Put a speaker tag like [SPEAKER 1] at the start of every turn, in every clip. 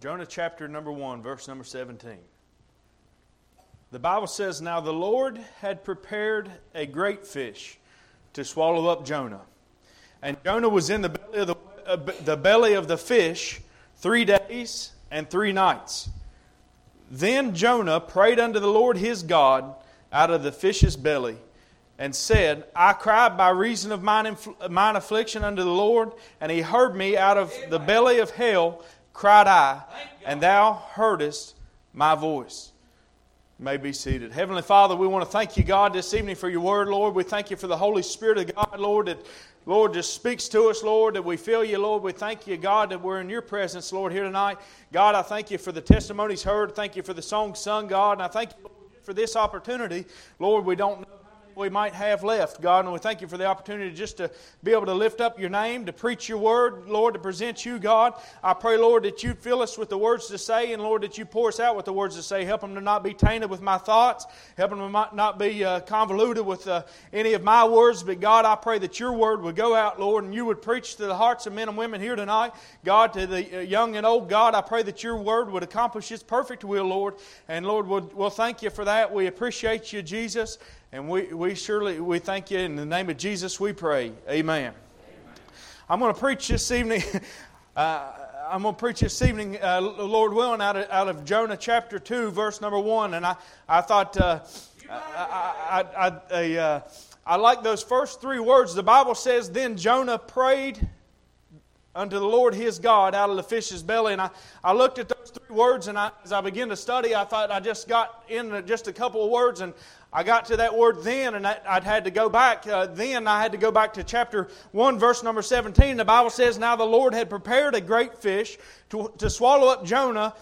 [SPEAKER 1] Jonah chapter number 1, verse number 17. The Bible says, Now the Lord had prepared a great fish to swallow up Jonah. And Jonah was in the belly of the, uh, the, belly of the fish three days and three nights. Then Jonah prayed unto the Lord his God out of the fish's belly and said, I cried by reason of mine, mine affliction unto the Lord, and he heard me out of the belly of hell cried I, and thou heardest my voice. You may be seated. Heavenly Father, we want to thank you, God, this evening for your word, Lord. We thank you for the Holy Spirit of God, Lord, that, Lord, just speaks to us, Lord, that we feel you, Lord. We thank you, God, that we're in your presence, Lord, here tonight. God, I thank you for the testimonies heard. Thank you for the song sung, God, and I thank you for this opportunity. Lord, we don't know we might have left, God. And we thank you for the opportunity just to be able to lift up your name, to preach your word, Lord, to present you, God. I pray, Lord, that you fill us with the words to say, and Lord, that you pour us out with the words to say. Help them to not be tainted with my thoughts, help them to not be uh, convoluted with uh, any of my words. But God, I pray that your word would go out, Lord, and you would preach to the hearts of men and women here tonight. God, to the uh, young and old, God, I pray that your word would accomplish its perfect will, Lord. And Lord, we'll, we'll thank you for that. We appreciate you, Jesus. And we, we surely we thank you in the name of Jesus we pray. Amen. Amen. I'm going to preach this evening. Uh, I'm going to preach this evening, uh, Lord willing, out of, out of Jonah chapter 2, verse number 1. And I, I thought uh, I, I, I, uh, I like those first three words. The Bible says, Then Jonah prayed unto the Lord his God out of the fish's belly. And I, I looked at those three words, and I, as I began to study, I thought I just got in just a couple of words, and I got to that word then, and I'd had to go back. Uh, then I had to go back to chapter 1, verse number 17. The Bible says, Now the Lord had prepared a great fish to, to swallow up Jonah,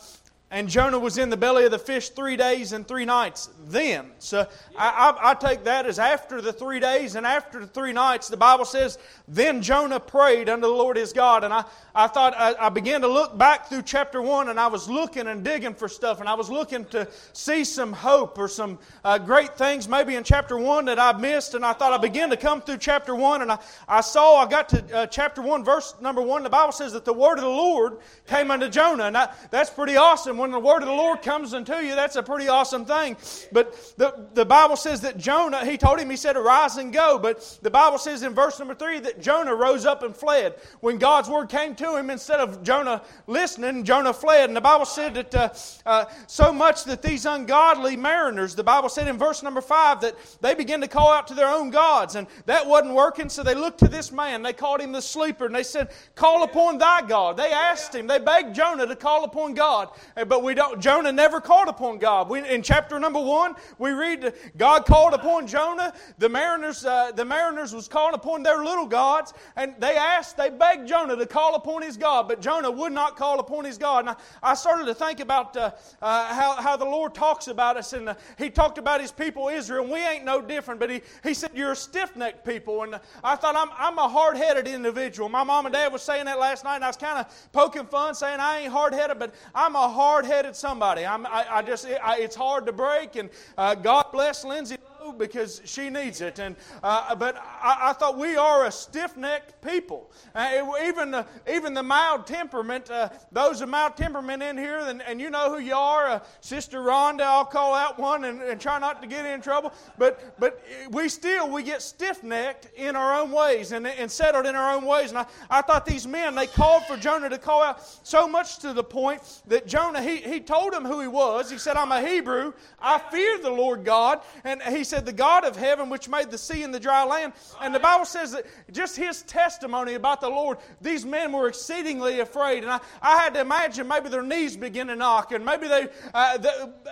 [SPEAKER 1] and Jonah was in the belly of the fish three days and three nights then. So I, I, I, take that as after the three days and after the three nights. The Bible says, Then Jonah prayed unto the Lord his God. And I, I thought, I, I began to look back through chapter one and I was looking and digging for stuff and I was looking to see some hope or some uh, great things maybe in chapter one that I missed. And I thought I began to come through chapter one and I, I saw, I got to uh, chapter one, verse number one. The Bible says that the word of the Lord came unto Jonah. And I, that's pretty awesome when the word of the Lord comes unto you, that's a pretty awesome thing. But the, the Bible says that Jonah, he told him, he said, arise and go. But the Bible says in verse number three that Jonah rose up and fled. When God's word came to him, instead of Jonah listening, Jonah fled. And the Bible said that uh, uh, so much that these ungodly mariners, the Bible said in verse number five, that they began to call out to their own gods. And that wasn't working, so they looked to this man. They called him the sleeper, and they said, Call upon thy God. They asked him, they begged Jonah to call upon God. But we don't Jonah never called upon God. We, in chapter number one, we read God called upon Jonah. The mariners, uh, the mariners was calling upon their little gods, and they asked, they begged Jonah to call upon his God, but Jonah would not call upon his God. And I, I started to think about uh, uh, how, how the Lord talks about us, and uh, He talked about His people Israel, and we ain't no different. But He, he said, "You're a stiff-necked people," and I thought I'm, I'm a hard-headed individual. My mom and dad was saying that last night, and I was kind of poking fun, saying I ain't hard-headed, but I'm a hard-headed somebody. I'm, I, I just, I, it's hard to break. And uh, God bless Lindsay because she needs it. And uh, but I, I, thought we are a stiff-necked people. Uh, even the even the mild temperament, uh, those of mild temperament in here, and, and you know who you are, uh, Sister Rhonda. I'll call out one and, and, try not to get in trouble. But but we still we get stiff-necked in our own ways and, and settled in our own ways. And I, I thought these men they called for Jonah to call out so much to the point that Jonah he he told them who he was. He said, "I'm a Hebrew. I fear the Lord God." And he said said, The God of heaven, which made the sea and the dry land. And the Bible says that just his testimony about the Lord, these men were exceedingly afraid. And I, I had to imagine maybe their knees begin to knock, and maybe they, uh,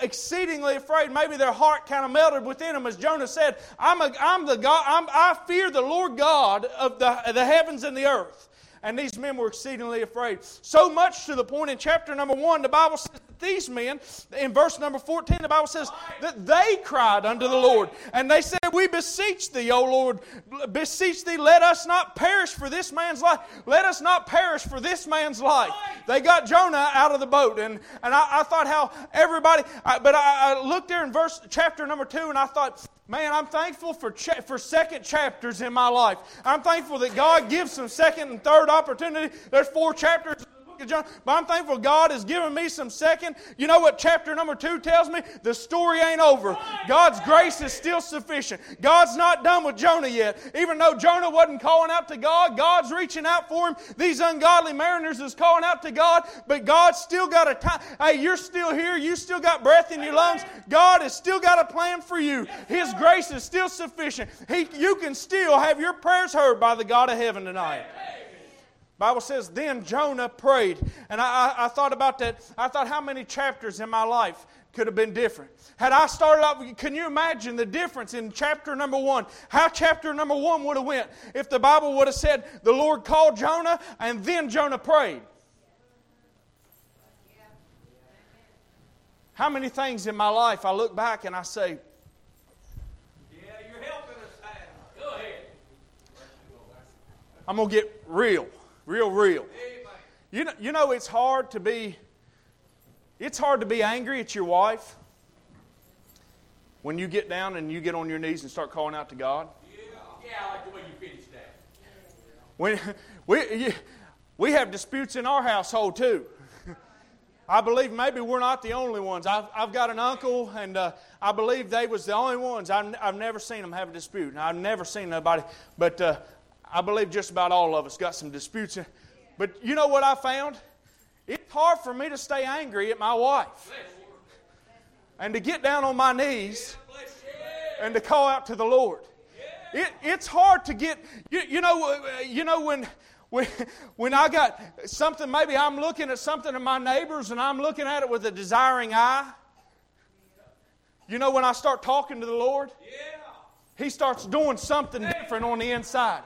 [SPEAKER 1] exceedingly afraid, maybe their heart kind of melted within them, as Jonah said, I'm, a, I'm the God, I'm, I fear the Lord God of the, the heavens and the earth. And these men were exceedingly afraid. So much to the point in chapter number one, the Bible says that these men, in verse number 14, the Bible says that they cried unto the Lord. And they said, We beseech thee, O Lord, beseech thee, let us not perish for this man's life. Let us not perish for this man's life. They got Jonah out of the boat. And, and I, I thought how everybody, I, but I, I looked there in verse chapter number two, and I thought, Man, I'm thankful for, cha- for second chapters in my life. I'm thankful that God gives some second and third opportunity. There's four chapters look at Jonah. But I'm thankful God has given me some second. You know what chapter number two tells me? The story ain't over. God's grace is still sufficient. God's not done with Jonah yet. Even though Jonah wasn't calling out to God, God's reaching out for him. These ungodly mariners is calling out to God, but God's still got a time. Hey, you're still here. You still got breath in your lungs. God has still got a plan for you. His grace is still sufficient. He, you can still have your prayers heard by the God of heaven tonight. Bible says, then Jonah prayed. And I, I, I, thought about that. I thought how many chapters in my life could have been different. Had I started off, can you imagine the difference in chapter number one? How chapter number one would have went if the Bible would have said the Lord called Jonah and then Jonah prayed. How many things in my life I look back and I say,
[SPEAKER 2] Yeah, you're helping us, Go ahead.
[SPEAKER 1] I'm going to get real, real, real. You know, you know, it's hard to be, it's hard to be angry at your wife when you get down and you get on your knees and start calling out to God.
[SPEAKER 2] Yeah, yeah I like the way you finished that.
[SPEAKER 1] When we, we have disputes in our household too. I believe maybe we're not the only ones. I've, I've got an uncle, and uh, I believe they was the only ones. I've, I've never seen them have a dispute. And I've never seen nobody, but uh, I believe just about all of us got some disputes. But you know what I found? It's hard for me to stay angry at my wife and to get down on my knees and to call out to the Lord. It, it's hard to get, you, you know, uh, you know when when, when I got something, maybe I'm looking at something in my neighbors and I'm looking at it with a desiring eye. You know, when I start talking to the Lord, He starts doing something different on the inside.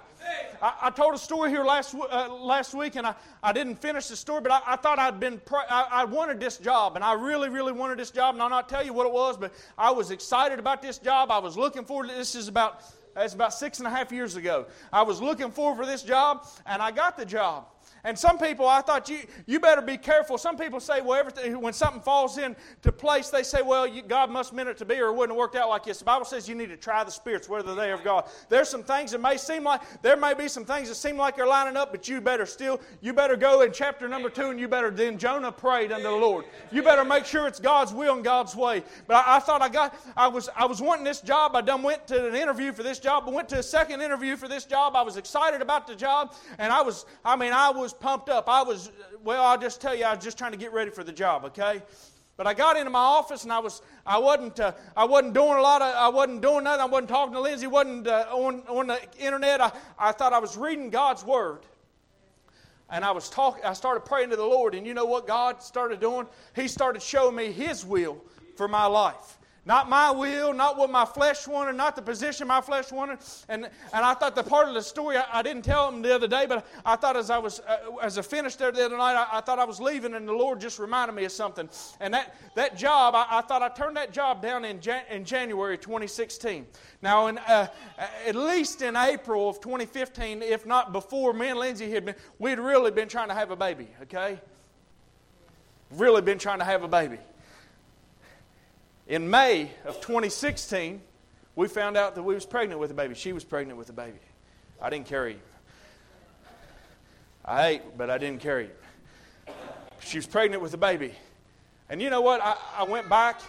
[SPEAKER 1] I, I told a story here last, uh, last week, and I, I didn't finish the story, but I, I thought I'd been, I, I wanted this job, and I really, really wanted this job, and I'll not tell you what it was, but I was excited about this job. I was looking forward to This is about it's about six and a half years ago. I was looking forward for this job, and I got the job. And some people, I thought you, you better be careful. Some people say, well, everything, when something falls into place, they say, well, you, God must meant it to be or it wouldn't have worked out like this. The Bible says you need to try the spirits, whether they are of God. There's some things that may seem like, there may be some things that seem like they're lining up, but you better still, you better go in chapter number two and you better, then Jonah prayed unto the Lord. You better make sure it's God's will and God's way. But I, I thought I got, I was, I was wanting this job. I done went to an interview for this job, I went to a second interview for this job. I was excited about the job, and I was, I mean, I was pumped up. I was, well, I'll just tell you, I was just trying to get ready for the job, okay? But I got into my office and I was I wasn't uh, I wasn't doing a lot of I wasn't doing nothing. I wasn't talking to Lindsay. wasn't uh, on on the internet. I, I thought I was reading God's word, and I was talking. I started praying to the Lord, and you know what God started doing? He started showing me His will for my life. Not my will, not what my flesh wanted, not the position my flesh wanted. And, and I thought the part of the story I, I didn't tell them the other day, but I thought as I was uh, as I finished there the other night, I, I, thought I was leaving, and the Lord just reminded me of something. And that, that job, I, I thought I turned that job down in, Jan, in January 2016. Now, in, uh, at least in April of 2015, if not before, me and Lindsay had been, we'd really been trying to have a baby, okay? Really been trying to have a baby. In May of 2016, we found out that we was pregnant with a baby. She was pregnant with a baby. I didn't carry him. I ate, but I didn't carry him. She was pregnant with a baby. And you know what? I, I went back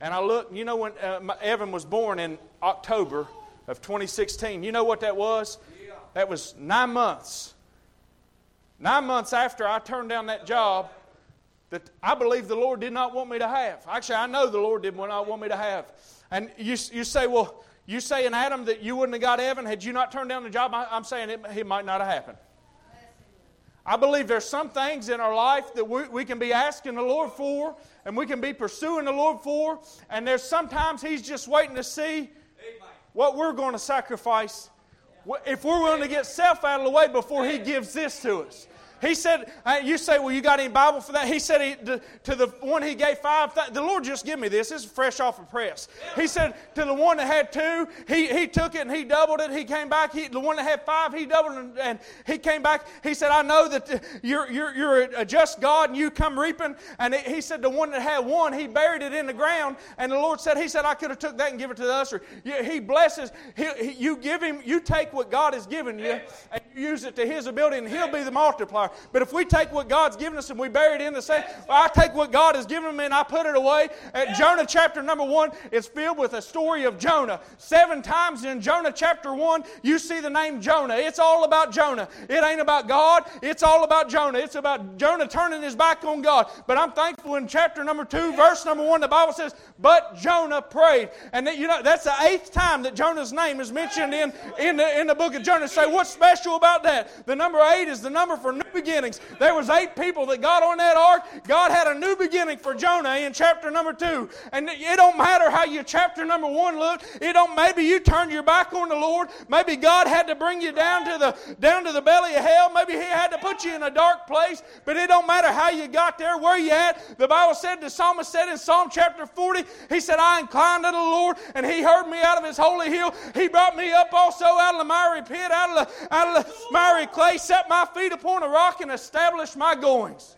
[SPEAKER 1] and I looked. You know when uh, Evan was born in October of 2016. You know what that was? That was nine months. Nine months after I turned down that job that I believe the Lord did not want me to have. Actually, I know the Lord did not want me to have. And you, you say, well, you say in Adam that you wouldn't have got Evan had you not turned down the job. I, am saying it, it might not have happened. I believe there's some things in our life that we, we can be asking the Lord for and we can be pursuing the Lord for. And there's sometimes He's just waiting to see what we're going to sacrifice if we're willing to get self out of the way before He gives this to us. He said, uh, you say, well, you got any Bible for that? He said he, to, to, the one he gave five, the Lord just give me this. This is fresh off the of press. He said to the one that had two, he, he took it and he doubled it. He came back. He, the one that had five, he doubled it and, and he came back. He said, I know that you're, you're, you're a just God and you come reaping. And he said, the one that had one, he buried it in the ground. And the Lord said, he said, I could have took that and give it to the usher. He blesses. He, he, you give him, you take what God has given you use it to His ability, and He'll be the multiplier. But if we take what God's given us and we bury it in the same, well, I take what God has given me and I put it away. At Jonah chapter number one, it's filled with a story of Jonah. Seven times in Jonah chapter one, you see the name Jonah. It's all about Jonah. It ain't about God. It's all about Jonah. It's about Jonah turning his back on God. But I'm thankful in chapter number two, verse number one, the Bible says, "But Jonah prayed," and that, you know that's the eighth time that Jonah's name is mentioned in in the in the book of Jonah. Say, what's special about that? The number eight is the number for new beginnings. There was eight people that got on that ark. God had a new beginning for Jonah in chapter number two. And it don't matter how your chapter number one looked. It don't. Maybe you turned your back on the Lord. Maybe God had to bring you down to the down to the belly of hell. Maybe He had to put you in a dark place. But it don't matter how you got there, where you at. The Bible said the psalmist said in Psalm chapter 40, he said, I inclined to the Lord, and He heard me out of His holy hill. He brought me up also out of the miry pit, out of the, out of the miry clay, set my feet upon a rock, and established my goings.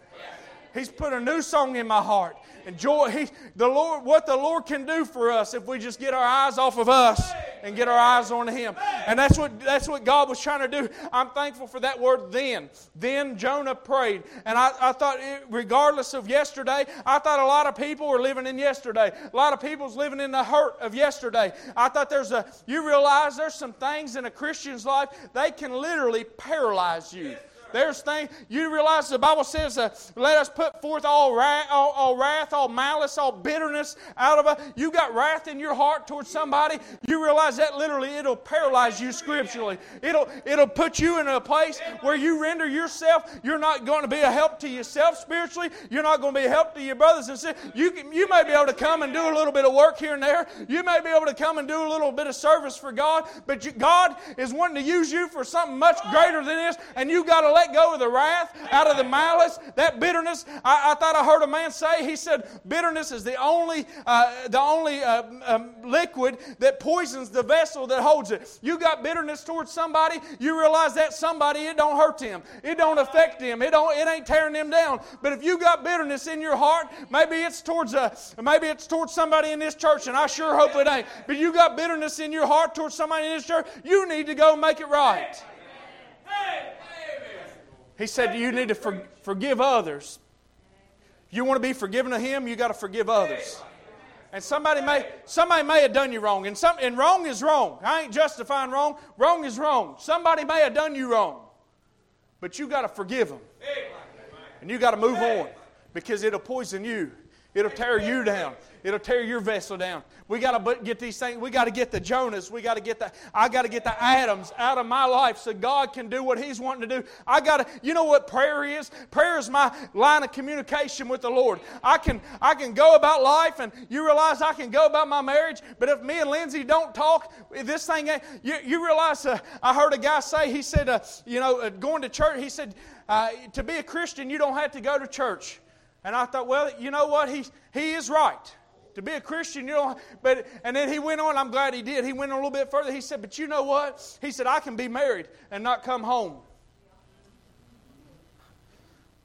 [SPEAKER 1] He's put a new song in my heart. And joy, he, the Lord, what the Lord can do for us if we just get our eyes off of us and get our eyes on Him. And that's what that's what God was trying to do. I'm thankful for that word then. Then Jonah prayed. And I, I thought, regardless of yesterday, I thought a lot of people were living in yesterday. A lot of people's living in the hurt of yesterday. I thought there's a, you realize there's some things in a Christian's life, they can literally paralyze you. There's things, you realize the Bible says, uh, let us put forth all wrath, all, all wrath, all malice, all bitterness out of us. You got wrath in your heart towards somebody, you realize that literally it'll paralyze you scripturally. It'll, it'll put you in a place where you render yourself, you're not going to be a help to yourself spiritually, you're not going to be a help to your brothers and sisters. You, can, you may be able to come and do a little bit of work here and there. You may be able to come and do a little bit of service for God, but you, God is wanting to use you for something much greater than this, and you got to let go of the wrath, out of the malice, that bitterness. I, I thought I heard a man say, he said, bitterness is the only, uh, the only uh, um, liquid that poisons the vessel that holds it. You got bitterness towards somebody, you realize that somebody, it don't hurt them. It don't affect them. It, don't, it ain't tearing them down. But if you got bitterness in your heart, maybe it's towards a, maybe it's towards somebody in this church, and I sure hope it ain't. But you got bitterness in your heart towards somebody in this church, you need to go make it right. Hey. He said you need to for, forgive others. You want to be forgiven of him, you got to forgive others. And somebody may somebody may have done you wrong. And some and wrong is wrong. I ain't justifying wrong. Wrong is wrong. Somebody may have done you wrong. But you got to forgive them. And you got to move on because it'll poison you. It'll tear you down. It'll tear your vessel down. We got to get these things. We got to get the Jonahs. We got to get the. I got to get the Adams out of my life so God can do what He's wanting to do. I got to. You know what prayer is? Prayer is my line of communication with the Lord. I can. I can go about life, and you realize I can go about my marriage. But if me and Lindsay don't talk, this thing. You, you realize? Uh, I heard a guy say. He said, uh, you know, uh, going to church. He said, uh, to be a Christian, you don't have to go to church. And I thought, well, you know what? He, he is right. To be a Christian, you know, but, and then he went on, I'm glad he did. He went a little bit further. He said, but you know what? He said, I can be married and not come home.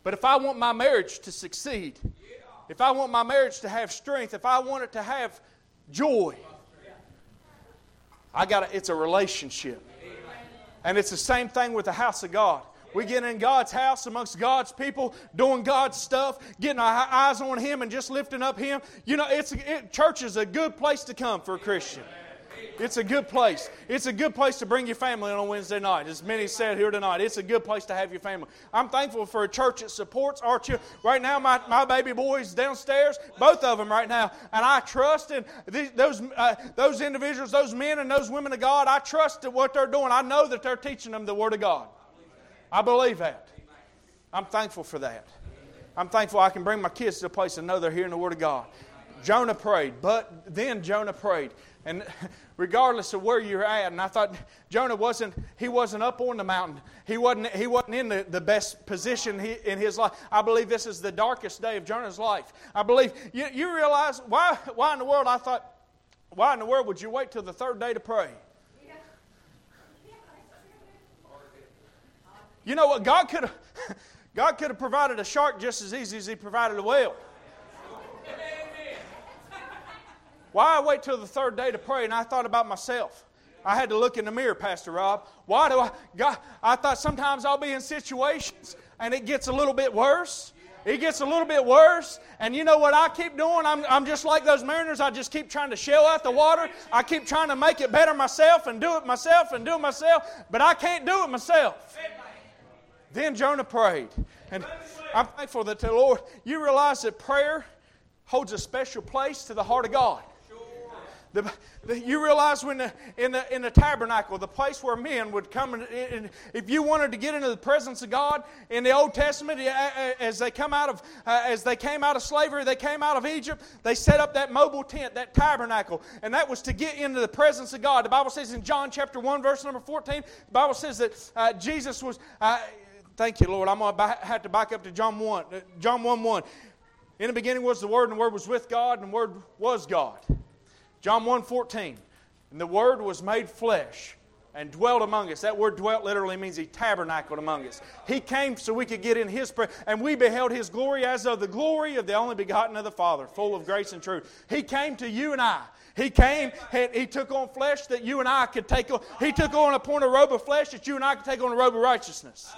[SPEAKER 1] But if I want my marriage to succeed, if I want my marriage to have strength, if I want it to have joy, I got it's a relationship. And it's the same thing with the house of God. We get in God's house amongst God's people, doing God's stuff, getting our eyes on Him and just lifting up Him. You know, it's it, church is a good place to come for a Christian. It's a good place. It's a good place to bring your family on Wednesday night. As many said here tonight, it's a good place to have your family. I'm thankful for a church that supports our children. Right now, my, my baby boys downstairs, both of them right now, and I trust in these, those, uh, those individuals, those men and those women of God. I trust in what they're doing. I know that they're teaching them the Word of God. I believe that. I'm thankful for that. I'm thankful I can bring my kids to a place and know they're hearing the Word of God. Jonah prayed, but then Jonah prayed. And regardless of where you're at, and I thought Jonah wasn't, he wasn't up on the mountain. He wasn't, he wasn't in the, the best position he, in his life. I believe this is the darkest day of Jonah's life. I believe, you, you realize, why, why in the world, I thought, why in the world would you wait till the third day to pray? You know what? God could have God could have provided a shark just as easy as He provided a whale. Why I wait till the third day to pray? And I thought about myself. I had to look in the mirror, Pastor Rob. Why do I? God, I thought sometimes I'll be in situations and it gets a little bit worse. It gets a little bit worse. And you know what I keep doing? I'm, I'm just like those mariners. I just keep trying to shell out the water. I keep trying to make it better myself and do it myself and do it myself. But I can't do it myself. Then Jonah prayed. And I'm thankful that the Lord, you realize that prayer holds a special place to the heart of God. The, the, you realize when the, in, the, in the tabernacle, the place where men would come, and, and, if you wanted to get into the presence of God in the Old Testament, as they come out of uh, as they came out of slavery, they came out of Egypt. They set up that mobile tent, that tabernacle, and that was to get into the presence of God. The Bible says in John chapter one, verse number fourteen, the Bible says that uh, Jesus was. Uh, thank you, Lord. I'm going to have to back up to John one, uh, John one one. In the beginning was the Word, and the Word was with God, and the Word was God. John 1.14, and the Word was made flesh and dwelt among us. That word dwelt literally means he tabernacled among us. He came so we could get in his presence, and we beheld his glory as of the glory of the only begotten of the Father, full of grace and truth. He came to you and I. He came, he took on flesh that you and I could take on. He took on a point of robe of flesh that you and I could take on a robe of righteousness.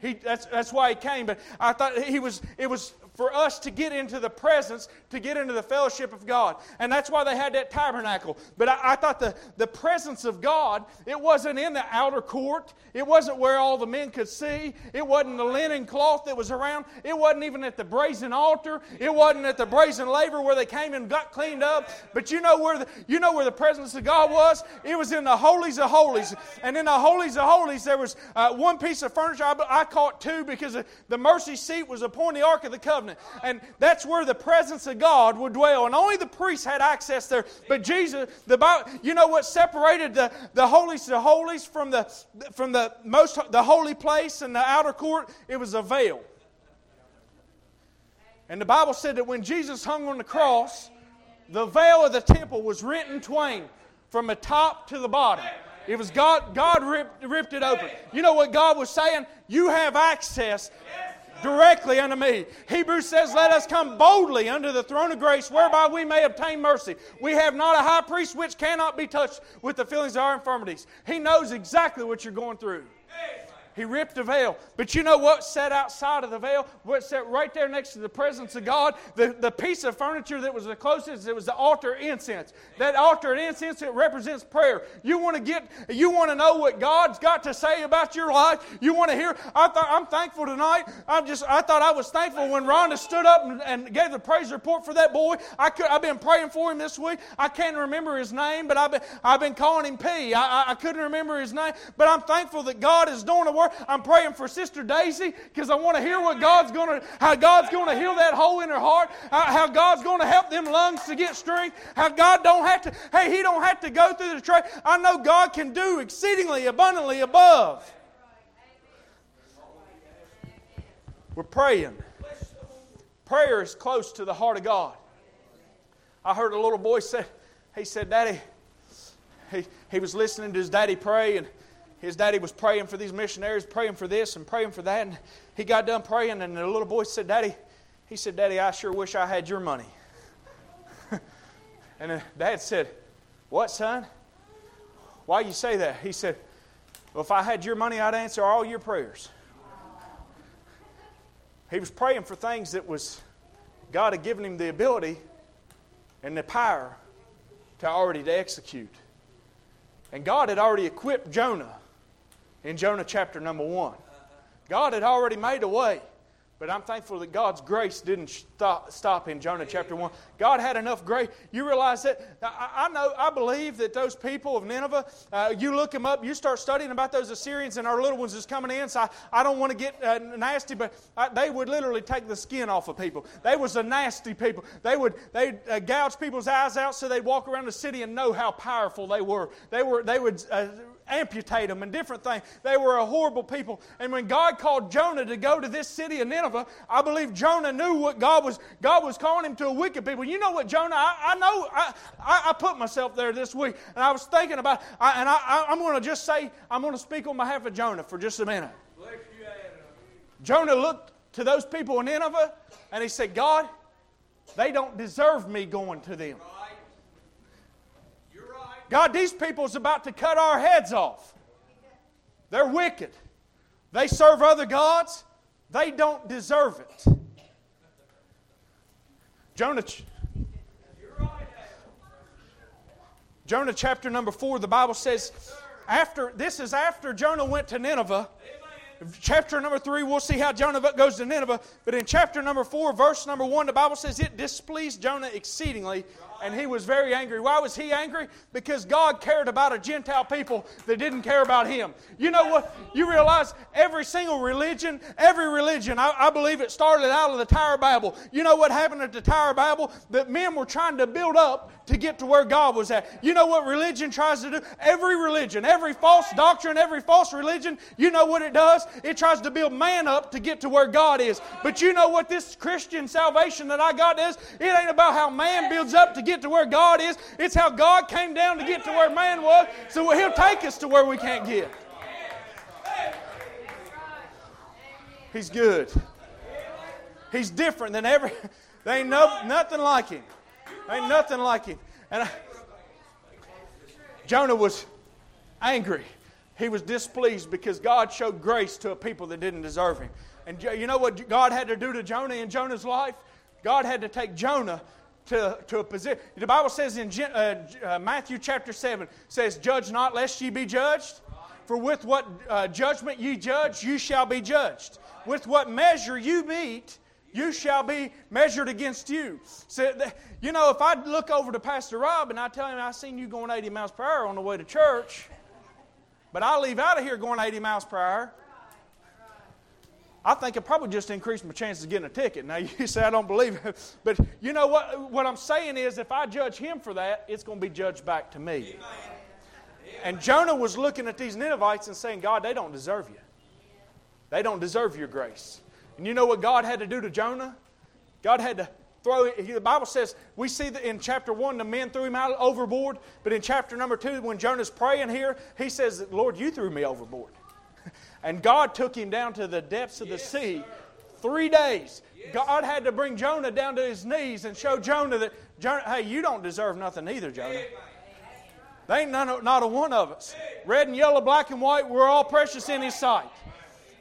[SPEAKER 1] He, that's, that's why he came. But I thought he was, it was for us to get into the presence, to get into the fellowship of God. And that's why they had that tabernacle. But I, I, thought the, the presence of God, it wasn't in the outer court. It wasn't where all the men could see. It wasn't the linen cloth that was around. It wasn't even at the brazen altar. It wasn't at the brazen laver where they came and got cleaned up. But you know where the, you know where the presence of God was? It was in the holies of holies. And in the holies of holies, there was uh, one piece of furniture. I, I caught two because the mercy seat was upon the Ark of the Covenant covenant. And that's where the presence of God would dwell. And only the priests had access there. But Jesus, the Bible, you know what separated the, the holies the holies from the from the most the holy place and the outer court? It was a veil. And the Bible said that when Jesus hung on the cross, the veil of the temple was rent in twain from the top to the bottom. It was God, God ripped, ripped it open. You know what God was saying? You have access directly unto me. Hebrews says, Let us come boldly unto the throne of grace, whereby we may obtain mercy. We have not a high priest which cannot be touched with the feelings of our infirmities. He knows exactly what you're going through. He ripped the veil. But you know what sat outside of the veil? What sat right there next to the presence of God? The, the piece of furniture that was the closest, it was the altar incense. That altar incense, it represents prayer. You want to get, you want to know what God's got to say about your life? You want to hear? I thought, I'm thankful tonight. I'm just, I thought I was thankful when Rhonda stood up and, and gave the praise report for that boy. I could, I've been praying for him this week. I can't remember his name, but I've been, I've been calling him P. I, I, I couldn't remember his name, but I'm thankful that God is doing a work. I'm praying for Sister Daisy because I want to hear what God's going to, how God's going to heal that hole in her heart, how God's going to help them lungs to get strength, how God don't have to, hey, He don't have to go through the tray. I know God can do exceedingly abundantly above. We're praying. Prayer is close to the heart of God. I heard a little boy say, he said, Daddy, he, he was listening to his daddy pray, and his daddy was praying for these missionaries, praying for this and praying for that. And he got done praying, and the little boy said, Daddy, he said, Daddy, I sure wish I had your money. and the dad said, What, son? Why you say that? He said, Well, if I had your money, I'd answer all your prayers. He was praying for things that was God had given him the ability and the power to already to execute. And God had already equipped Jonah in Jonah chapter number one. God had already made a way. But I'm thankful that God's grace didn't stop, stop in Jonah chapter 1. God had enough grace. You realize that? I, I know, I believe that those people of Nineveh, uh, you look them up, you start studying about those Assyrians, and our little ones is coming in, so I, I don't want to get uh, nasty, but I, they would literally take the skin off of people. They was a nasty people. They would they uh, gouge people's eyes out so they'd walk around the city and know how powerful they were. They, were, they would uh, amputate them and different things. They were a horrible people. And when God called Jonah to go to this city of Nineveh, I believe Jonah knew what God was. God was calling him to a wicked people. You know what, Jonah? I, I know. I, I, I, put myself there this week, and I was thinking about. I, and I, I'm going to just say, I'm going to speak on behalf of Jonah for just a minute. Jonah looked to those people in Nineveh, and he said, God, they don't deserve me going to them. God, these people's about to cut our heads off. They're wicked. They serve other gods. They don't deserve it. Jonah, Jonah chapter number 4, the Bible says, after this is after Jonah went to Nineveh. Chapter number 3, we'll see how Jonah goes to Nineveh. But in chapter number 4, verse number 1, the Bible says it displeased Jonah exceedingly and he was very angry. Why was he angry? Because God cared about a Gentile people that didn't care about him. You know what? You realize every single religion, every religion, I, I believe it started out of the Tower of Babel. You know what happened at the Tower of Babel? That men were trying to build up to get to where God was at. You know what religion tries to do? Every religion, every false doctrine, every false religion, you know what it does? It tries to build man up to get to where God is. But you know what this Christian salvation that I got is? It ain't about how man builds up to get to where God is. It's how God came down to get to where man was. So He'll take us to where we can't get. He's good. He's different than every. There ain't no, nothing like him. Ain't nothing like him. And I, Jonah was angry. He was displeased because God showed grace to a people that didn't deserve him. And you know what God had to do to Jonah in Jonah's life? God had to take Jonah to, to a position. The Bible says in uh, uh, Matthew chapter 7, says, Judge not lest ye be judged. For with what uh, judgment ye judge, you shall be judged. With what measure you meet, you shall be measured against you. So, you know, if I look over to Pastor Rob and I tell him I seen you going 80 miles per hour on the way to church, but I leave out of here going 80 miles per hour, I think it probably just increased my chances of getting a ticket. Now, you say I don't believe it, but you know what? What I'm saying is if I judge him for that, it's going to be judged back to me. And Jonah was looking at these Ninevites and saying, God, they don't deserve you. They don't deserve your grace. And you know what God had to do to Jonah? God had to throw the bible says we see that in chapter 1 the men threw him out overboard but in chapter number 2 when jonah's praying here he says lord you threw me overboard and God took him down to the depths of the sea. Three days. God had to bring Jonah down to his knees and show Jonah that, Jonah, hey, you don't deserve nothing either, Jonah. They ain't none, not a one of us. Red and yellow, black and white, we're all precious in His sight.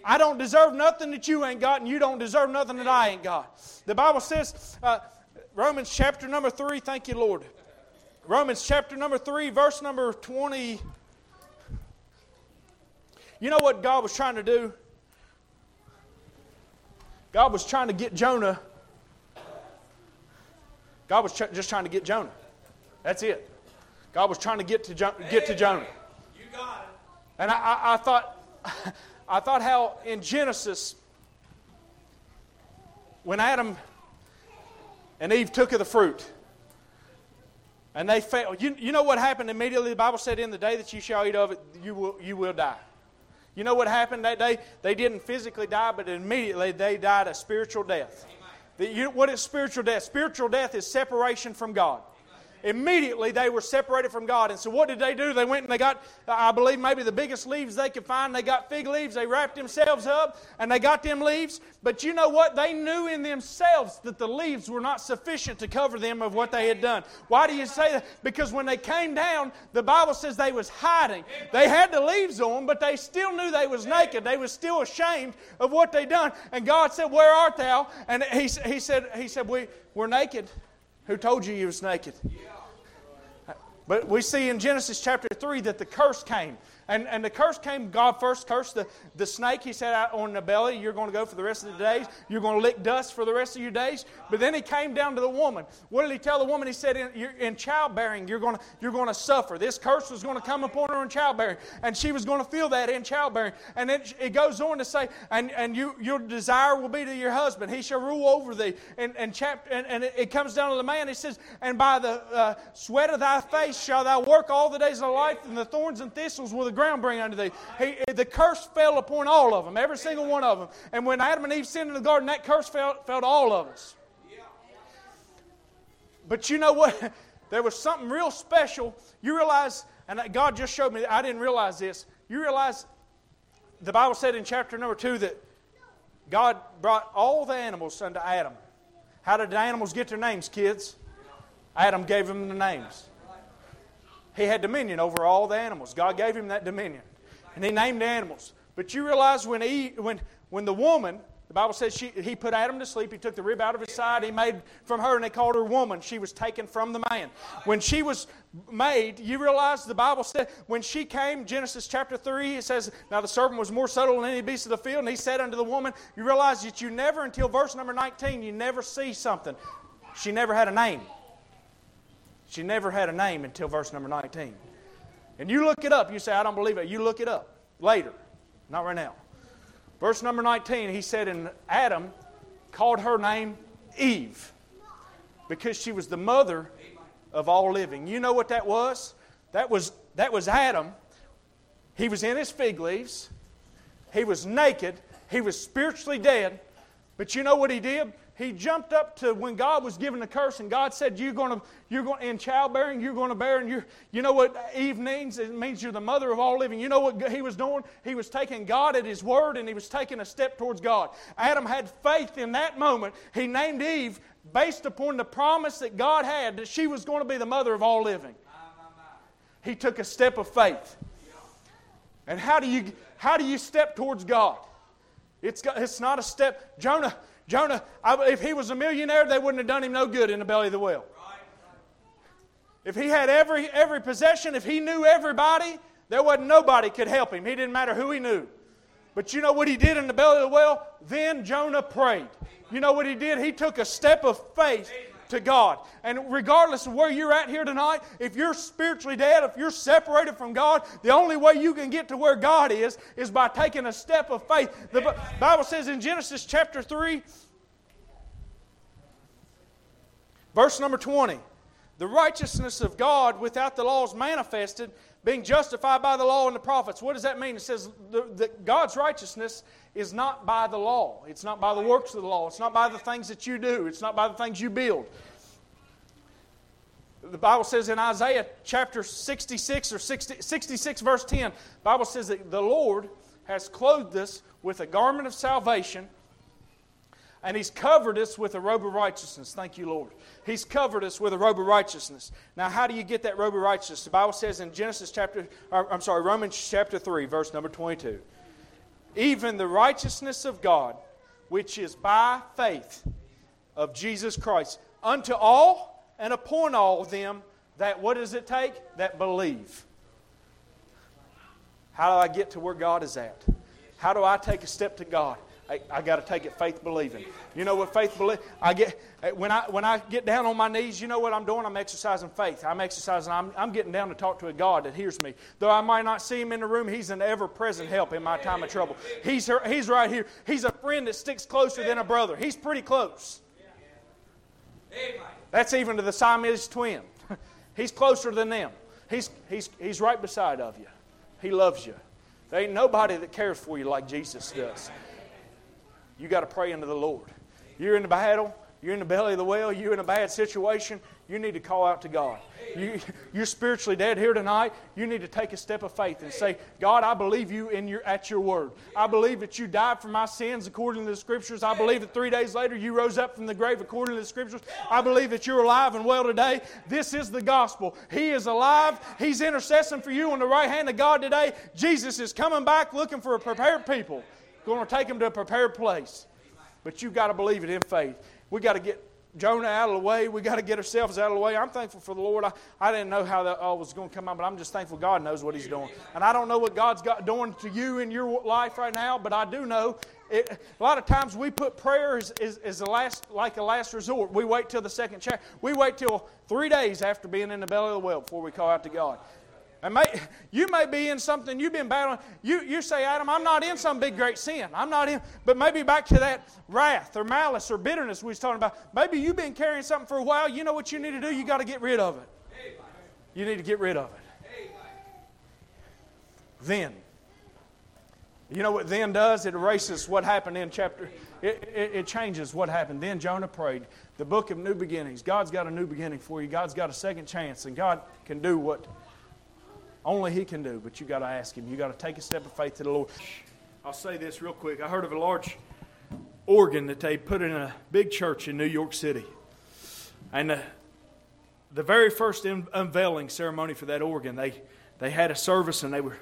[SPEAKER 1] I don't deserve nothing that you ain't got, and you don't deserve nothing that I ain't got. The Bible says, uh, Romans chapter number 3, thank you, Lord. Romans chapter number 3, verse number 20. You know what God was trying to do? God was trying to get Jonah. God was ch- just trying to get Jonah. That's it. God was trying to get to jo- get to Jonah.
[SPEAKER 2] You got it.
[SPEAKER 1] And I, I, I thought, I thought how in Genesis, when Adam and Eve took of the fruit, and they failed. You, you know what happened immediately? The Bible said, "In the day that you shall eat of it, you will you will die." You know what happened that day? They didn't physically die, but immediately they died a spiritual death. The, you, what is spiritual death? Spiritual death is separation from God immediately they were separated from God. And so what did they do? They went and they got, I believe, maybe the biggest leaves they could find. They got fig leaves. They wrapped themselves up and they got them leaves. But you know what? They knew in themselves that the leaves were not sufficient to cover them of what they had done. Why do you say that? Because when they came down, the Bible says they was hiding. They had the leaves on, but they still knew they was naked. They was still ashamed of what they done. And God said, Where art thou? And he, he said, he said we, We're naked. Who told you you was naked? But we see in Genesis chapter 3 that the curse came. And, and the curse came, God first cursed the, the snake. He said, out on the belly, you're going to go for the rest of the days. You're going to lick dust for the rest of your days. But then he came down to the woman. What did he tell the woman? He said, in, in childbearing, you're going, to, you're going to suffer. This curse was going to come upon her in childbearing. And she was going to feel that in childbearing. And then it goes on to say, and, and you, your desire will be to your husband. He shall rule over thee. And, and, chapter, and, and it comes down to the man. He says, and by the uh, sweat of thy face shall thou work all the days of thy life, and the thorns and thistles will the ground bring unto thee. He, eh, the curse fell upon all of them, every single one of them. And when Adam and Eve sinned in the garden, that curse fell, fell to all of us. But you know what? There was something real special. You realize, and God just showed me, I didn't realize this. You realize the Bible said in chapter number two that God brought all the animals unto Adam. How did the animals get their names, kids? Adam gave them the names. He had dominion over all the animals. God gave him that dominion. And he named the animals. But you realize when, he, when, when the woman, the Bible says she, he put Adam to sleep, he took the rib out of his side, he made from her, and they called her woman. She was taken from the man. When she was made, you realize the Bible said, when she came, Genesis chapter 3, it says, Now the serpent was more subtle than any beast of the field, and he said unto the woman, You realize that you never, until verse number 19, you never see something. She never had a name. She never had a name until verse number 19. And you look it up. You say, I don't believe it. You look it up later, not right now. Verse number 19, he said, And Adam called her name Eve because she was the mother of all living. You know what that was? That was, that was Adam. He was in his fig leaves, he was naked, he was spiritually dead. But you know what he did? He jumped up to when God was giving the curse, and God said, "You're going to, you're going in childbearing, you're going to bear." And you, you know what Eve means? It means you're the mother of all living. You know what he was doing? He was taking God at His word, and he was taking a step towards God. Adam had faith in that moment. He named Eve based upon the promise that God had that she was going to be the mother of all living. He took a step of faith. And how do you how do you step towards God? It's, it's not a step. Jonah, Jonah, I, if he was a millionaire, they wouldn't have done him no good in the belly of the whale. If he had every, every possession, if he knew everybody, there wasn't nobody could help him. He didn't matter who he knew. But you know what he did in the belly of the whale? Then Jonah prayed. You know what he did? He took a step of faith to God. And regardless of where you're at here tonight, if you're spiritually dead, if you're separated from God, the only way you can get to where God is is by taking a step of faith. The Bible says in Genesis chapter 3, verse number 20, the righteousness of God without the law is manifested, being justified by the law and the prophets. What does that mean? It says that God's righteousness is not by the law. It's not by the works of the law. It's not by the things that you do. It's not by the things you build. The Bible says in Isaiah chapter 66 or 60, 66 verse 10, the Bible says that the Lord has clothed us with a garment of salvation and He's covered us with a robe of righteousness. Thank you, Lord. He's covered us with a robe of righteousness. Now, how do you get that robe of righteousness? The Bible says in Genesis chapter, or, I'm sorry, Romans chapter 3, verse number 22 even the righteousness of God, which is by faith of Jesus Christ, unto all and upon all them that, what does it take? That believe. How do I get to where God is at? How do I take a step to God? I, I got to take it faith believing. You know what faith believe? I get eh, when I when I get down on my knees. You know what I'm doing? I'm exercising faith. I'm exercising. I'm, I'm getting down to talk to a God that hears me. Though I might not see Him in the room, He's an ever-present help in my time of trouble. He's He's right here. He's a friend that sticks closer than a brother. He's pretty close. That's even to the Siamese twin. he's closer than them. He's, he's, he's right beside of you. He loves you. There ain't nobody that cares for you like Jesus does you got to pray into the Lord. You're in the battle, you're in the belly of the whale, you're in a bad situation, you need to call out to God. You, you're spiritually dead here tonight. You need to take a step of faith and say, God, I believe you in your, at your word. I believe that you died for my sins according to the scriptures. I believe that three days later you rose up from the grave according to the scriptures. I believe that you're alive and well today. This is the gospel. He is alive. He's intercessing for you on the right hand of God today. Jesus is coming back looking for a prepared people going to take them to a prepared place. But you've got to believe it in faith. we got to get Jonah out of the way. we got to get ourselves out of the way. I'm thankful for the Lord. I, I didn't know how that all was going to come out, but I'm just thankful God knows what He's doing. And I don't know what God's got doing to you in your life right now, but I do know it, a lot of times we put prayer as, as, as, a last, like a last resort. We wait till the second chapter. We wait till three days after being in the belly of the whale before we call out to God. And may, you may be in something you've been battling. You, you say, Adam, I'm not in some big great sin. I'm not in, but maybe back to that wrath or malice or bitterness we was talking about. Maybe you've been carrying something for a while. You know what you need to do? You got to get rid of it. You need to get rid of it. Then. You know what then does? It erases what happened in chapter. It, it, it, changes what happened. Then Jonah prayed. The book of new beginnings. God's got a new beginning for you. God's got a second chance, and God can do what only He can do, but you got to ask Him. You got to take a step of faith to the Lord. I'll say this real quick. I heard of a large organ that they put in a big church in New York City. And the, the very first un- unveiling ceremony for that organ, they, they had a service and they were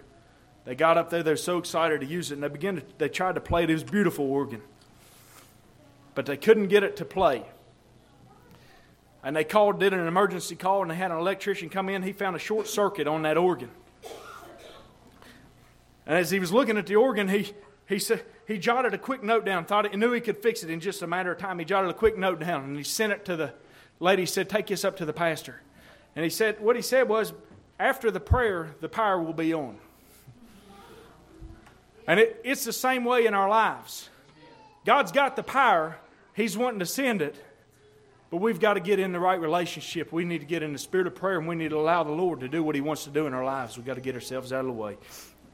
[SPEAKER 1] they got up there, they were so excited to use it, and they began to, they tried to play it. It was beautiful organ. But they couldn't get it to play. And they called, did an emergency call, and they had an electrician come in. He found a short circuit on that organ. And as he was looking at the organ, he, he, said, he jotted a quick note down, thought he knew he could fix it in just a matter of time. He jotted a quick note down, and he sent it to the lady. He said, Take this up to the pastor. And he said, What he said was, After the prayer, the power will be on. And it, it's the same way in our lives. God's got the power, He's wanting to send it, but we've got to get in the right relationship. We need to get in the spirit of prayer, and we need to allow the Lord to do what He wants to do in our lives. We've got to get ourselves out of the way.